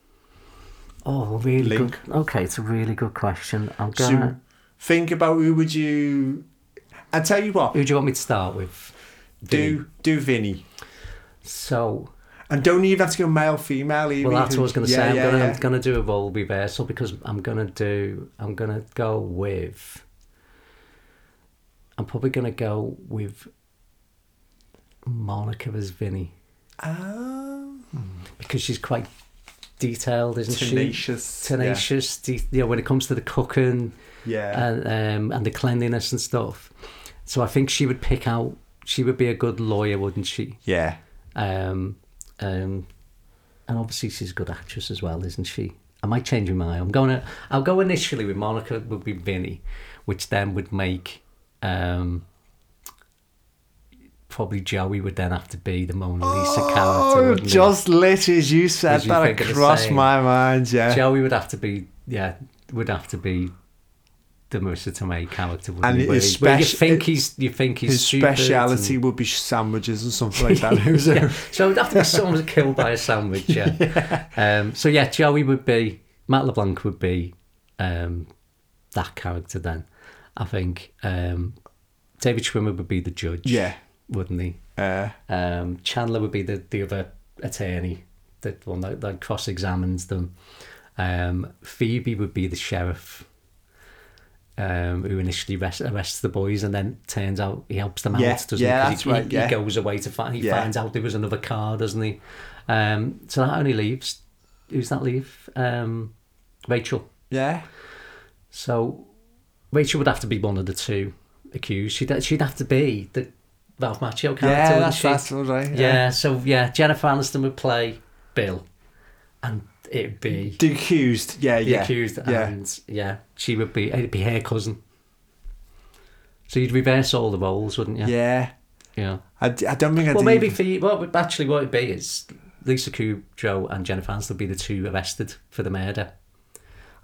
Oh, really Link. good. Okay, it's a really good question. I'm So gonna. think about who would you. I tell you what. Who do you want me to start with? Vinny. Do do Vinny. So, And don't even have to go male, female. Either. well, that's what I was going to Yeah, say. I'm yeah, going to yeah. I'm going to do a role reversal because I'm going to do. I'm going to go with. I'm probably going to go with Monica as Vinny Ah, because she's quite detailed, isn't she? tenacious. Tenacious. De- you know, when it comes to the cooking Yeah. and um, and the cleanliness and stuff. So I think she would pick out. She would be a good lawyer, wouldn't she? yeah. Um, um, and obviously she's a good actress as well, isn't she? Am I might change my. I'm going to. I'll go initially with Monica would be Vinny, which then would make. Um, probably Joey would then have to be the Mona Lisa character. Oh, he? just literally as you said you that, it crossed my mind. Yeah. Joey would have to be yeah would have to be the Marisa character. And? Where, his he- where you think he's you think he's His speciality and- would be sandwiches or something like that. It yeah. So it'd have to be someone killed by a sandwich. Yeah. Um, so yeah, Joey would be Matt LeBlanc would be um, that character. Then I think um, David Schwimmer would be the judge. yeah. wouldn't he? Uh, Um, Chandler would be the, the other attorney, the one that, that cross examines them. Um, Phoebe would be the sheriff. Um, who initially arrests, arrests the boys and then turns out he helps them Yeah, out, doesn't yeah, he? that's he, right, he, yeah. he goes away to find. He Yeah. finds out there was another car, doesn't he? Um, so that only leaves. Who's that leave? Um, Rachel. yeah. So Rachel would have to be one of the two accused. She'd she'd have to be the Ralph Macchio character. Yeah, that's, she? that's all right. Yeah. so yeah, Jennifer Aniston would play Bill, and it'd be The accused. Yeah, the yeah. accused, yeah. and yeah, she would be it'd be her cousin. So you'd reverse all the roles, wouldn't you? Yeah. Yeah. I, I don't think I'd Well, maybe even- for you, well, actually, what it'd be is Lisa Kudrow and Jennifer Aniston would be the two arrested for the murder.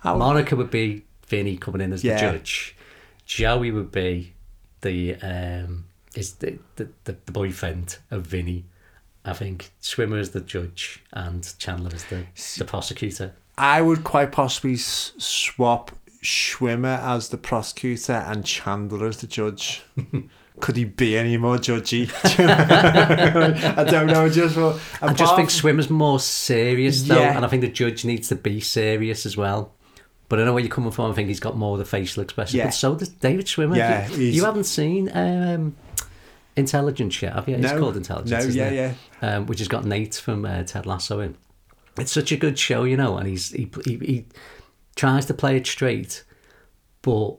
Would- Monica would be Vinny coming in as Yeah. the judge. Joey would be the um is the, the, the, the boyfriend of Vinny. I think Schwimmer is the judge and Chandler is the, the prosecutor. I would quite possibly s- swap Schwimmer as the prosecutor and Chandler as the judge. Could he be any more judgy? I don't know. Just I just think Schwimmer's more serious though, Yeah. and I think the judge needs to be serious as well. But I know where you're coming from. I think he's got more of the facial expression. Yeah. But so does David Schwimmer. Yeah, you, he's- you haven't seen um, Intelligence yet, have you? It's no, called Intelligence. No, isn't yeah, it? yeah. um, which has got Nate from uh, Ted Lasso in. It's such a good show, you know, and he's he, he he tries to play it straight, but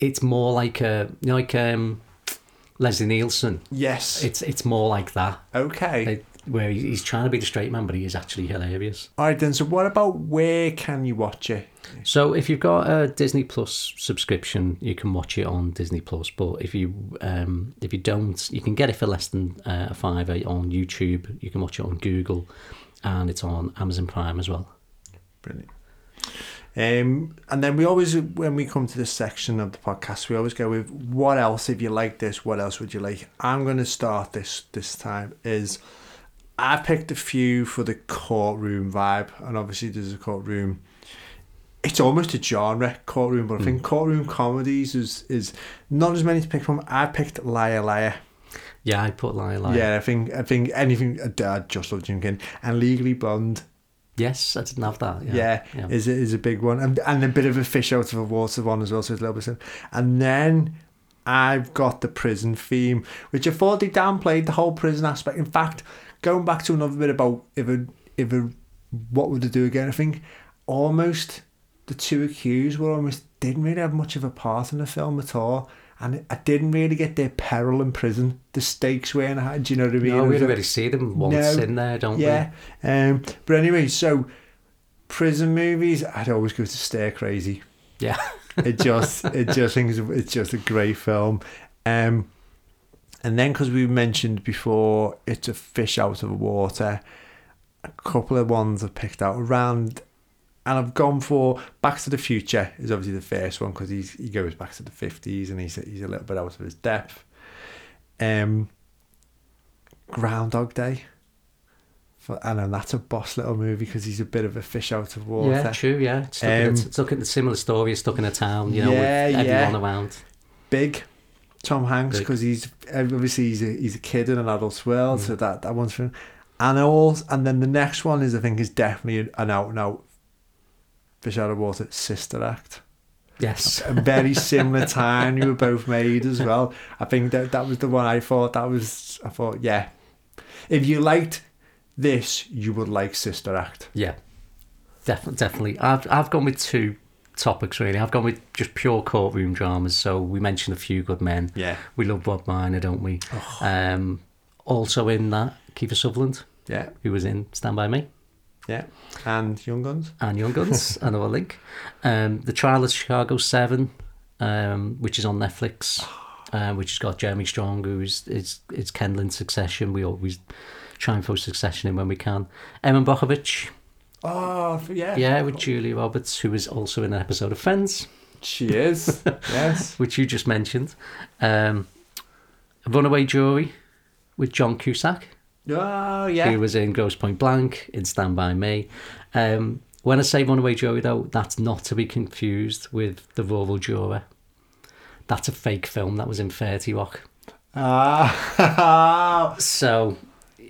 it's more like a you know, like um, Leslie Nielsen. Yes. It's it's more like that, okay. Where he's trying to be the straight man, but he is actually hilarious. All right then. So what about where can you watch it? So if you've got a Disney Plus subscription, you can watch it on Disney Plus. But if you um, if you don't, you can get it for less than uh, a fiver on YouTube. You can watch it on Google, and it's on Amazon Prime as well. Brilliant. Um, and then we always, when we come to this section of the podcast, we always go with what else? If you like this, what else would you like? I'm going to start this this time. Is I picked a few for the courtroom vibe, and obviously there's a courtroom. It's almost a genre courtroom, but I think hmm. courtroom comedies is is not as many to pick from. I picked Liar Liar. Yeah, I put Liar Liar. Yeah, I think I think anything. I just love Jim King and Legally Blonde. Yes, I didn't have that. Yeah. yeah, yeah. is a, is a big one, and and a bit of a fish out of a water one as well. So it's a little bit, and then I've got the prison theme, which I thought they downplayed the whole prison aspect. In fact, going back to another bit about if a if a what would they do again? I think almost the two accused were almost didn't really have much of a part in the film at all. and I didn't really get their peril in prison. The stakes weren't high. Do you know what I mean? No, we really see them once No. in there, don't yeah. Um, but anyway, so prison movies, I'd always go to Stir Crazy. Yeah. It just, it just thinks it's just a great film. Um, and then because we mentioned before, it's a fish out of water. A couple of ones I've picked out around, and I've gone for Back to the Future is obviously the first one because he's he goes back to the fifties and he's he's a little bit out of his depth. Um, Groundhog Day. For, I know that's a boss little movie because he's a bit of a fish out of water. Yeah, true, yeah. It's stuck, in Um, a, stuck in a similar story, stuck in a town, you know, Yeah, with yeah. everyone around. Big Tom Hanks because he's obviously he's a, he's a kid in an adult's world, Mm. so that that one's for him. And all, and then the next one is I think is definitely an out and out fish out of water sister act. Yes. A very similar time you were both made as well. I think that that was the one I thought that was. I thought yeah, if you liked this, you would like Sister Act. Yeah, definitely. Definitely. I've I've gone with two topics really. I've gone with just pure courtroom dramas. So we mentioned a few good men. Yeah, We love Rob Reiner, don't we? Um, also in that Kiefer Sutherland, yeah, who was in Stand by Me yeah. And Young Guns. and Young Guns, another link. Um, the Trial of Chicago Seven, um, which is on Netflix. Uh, which has got Jeremy Strong, who's is is Kendall in Succession. We always try and throw Succession in when we can. Erin Brockovich, Oh yeah, Yeah, with Julia Roberts, who was also in an episode of Friends, She is. yes. which you just mentioned. Um, Runaway Jury with John Cusack, Oh yeah. who was in Grosse Pointe Blank, in Stand By Me. Um, when I say Runaway Jury, though, that's not to be confused with The Rural Juror. That's a fake film that was in 30 Rock. Ah. So,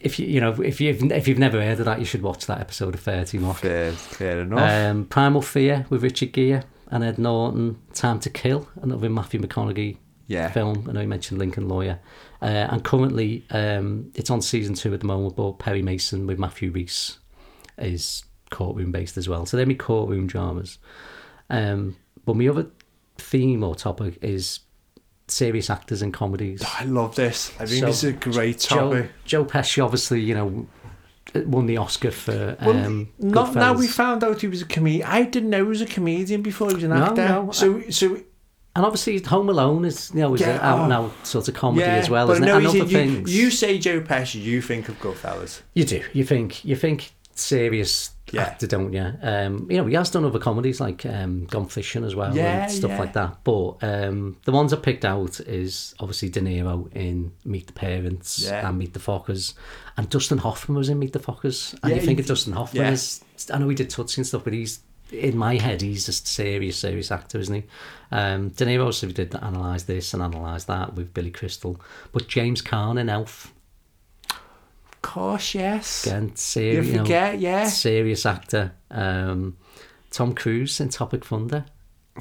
if you you know if you've if you've never heard of that, you should watch that episode of 30 Rock. fair, fair enough. Um, Primal Fear with Richard Gere and Ed Norton. Time to Kill, another Matthew McConaughey yeah. film. I know you mentioned Lincoln Lawyer. Uh, and currently, um, it's on season two at the moment, but Perry Mason with Matthew Rhys is courtroom based as well. So they're my courtroom dramas. Um, but my other theme or topic is serious actors in comedies. I love this. I think So, this is a great Joe, topic. Joe Pesci, obviously, you know, won the Oscar for Well, um, Not now we found out he was a comedian. I didn't know he was a comedian before he was an No, actor. no, so so And obviously, Home Alone is you know is Yeah, an out and oh. out sort of comedy yeah, as well, isn't it? And other you, things. you say Joe Pesci, you think of Goodfellas. You do. You think you think serious Yeah. actor, don't you? Um, you know, he has done other comedies like um, Gone Fishing as well Yeah, and stuff yeah. like that. But um, the ones I picked out is obviously De Niro in Meet the Parents Yeah. and Meet the Fockers, and Dustin Hoffman was in Meet the Fockers. And you think of Dustin Hoffman as I know he did Tootsie and stuff, but he's in my head he's a serious, serious actor, isn't he? Um, De Niro also did analyse this and analyse that with Billy Crystal, but James Caan in Elf. Of course, yes. Again, you serious, you know, yeah. serious actor. Um, Tom Cruise in Tropic Thunder,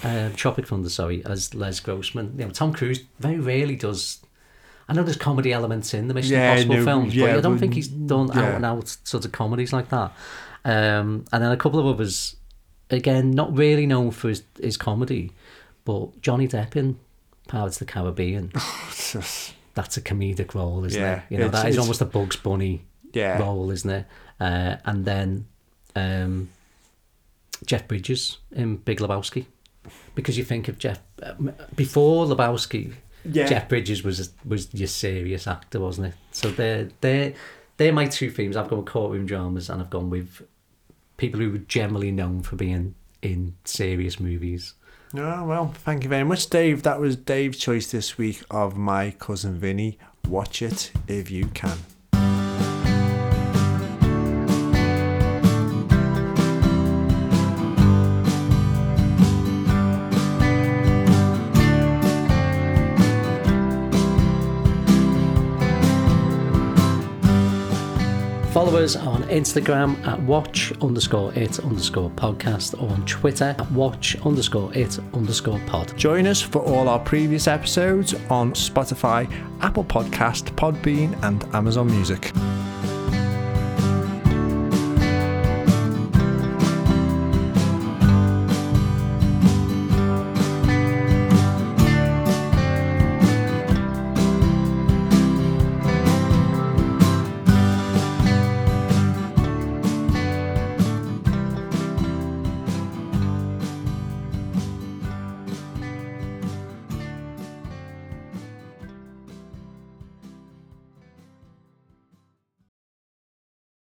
uh, Tropic Thunder, sorry, as Les Grossman. You know, Tom Cruise very rarely does. I know there's comedy elements in the Mission Yeah, Impossible no, films, yeah, but I don't think he's done yeah. out and out sort of comedies like that. Um, and then a couple of others, again, not really known for his, his comedy, but Johnny Depp in Pirates of the Caribbean. That's a comedic role, isn't Yeah, it? You know, it's- that is almost a Bugs Bunny yeah. role, isn't it? Uh, and then um, Jeff Bridges in Big Lebowski, because you think of Jeff um, before Lebowski. Yeah. Jeff Bridges was was your serious actor, wasn't it? So they're they're they're my two themes. I've gone with courtroom dramas, and I've gone with people who are generally known for being in serious movies. Oh, well, thank you very much, Dave. That was Dave's choice this week of My Cousin Vinny. Watch it if you can. Follow us on Instagram at watch underscore it underscore podcast or on Twitter at watch underscore it underscore pod. Join us for all our previous episodes on Spotify, Apple Podcast, Podbean, and Amazon Music.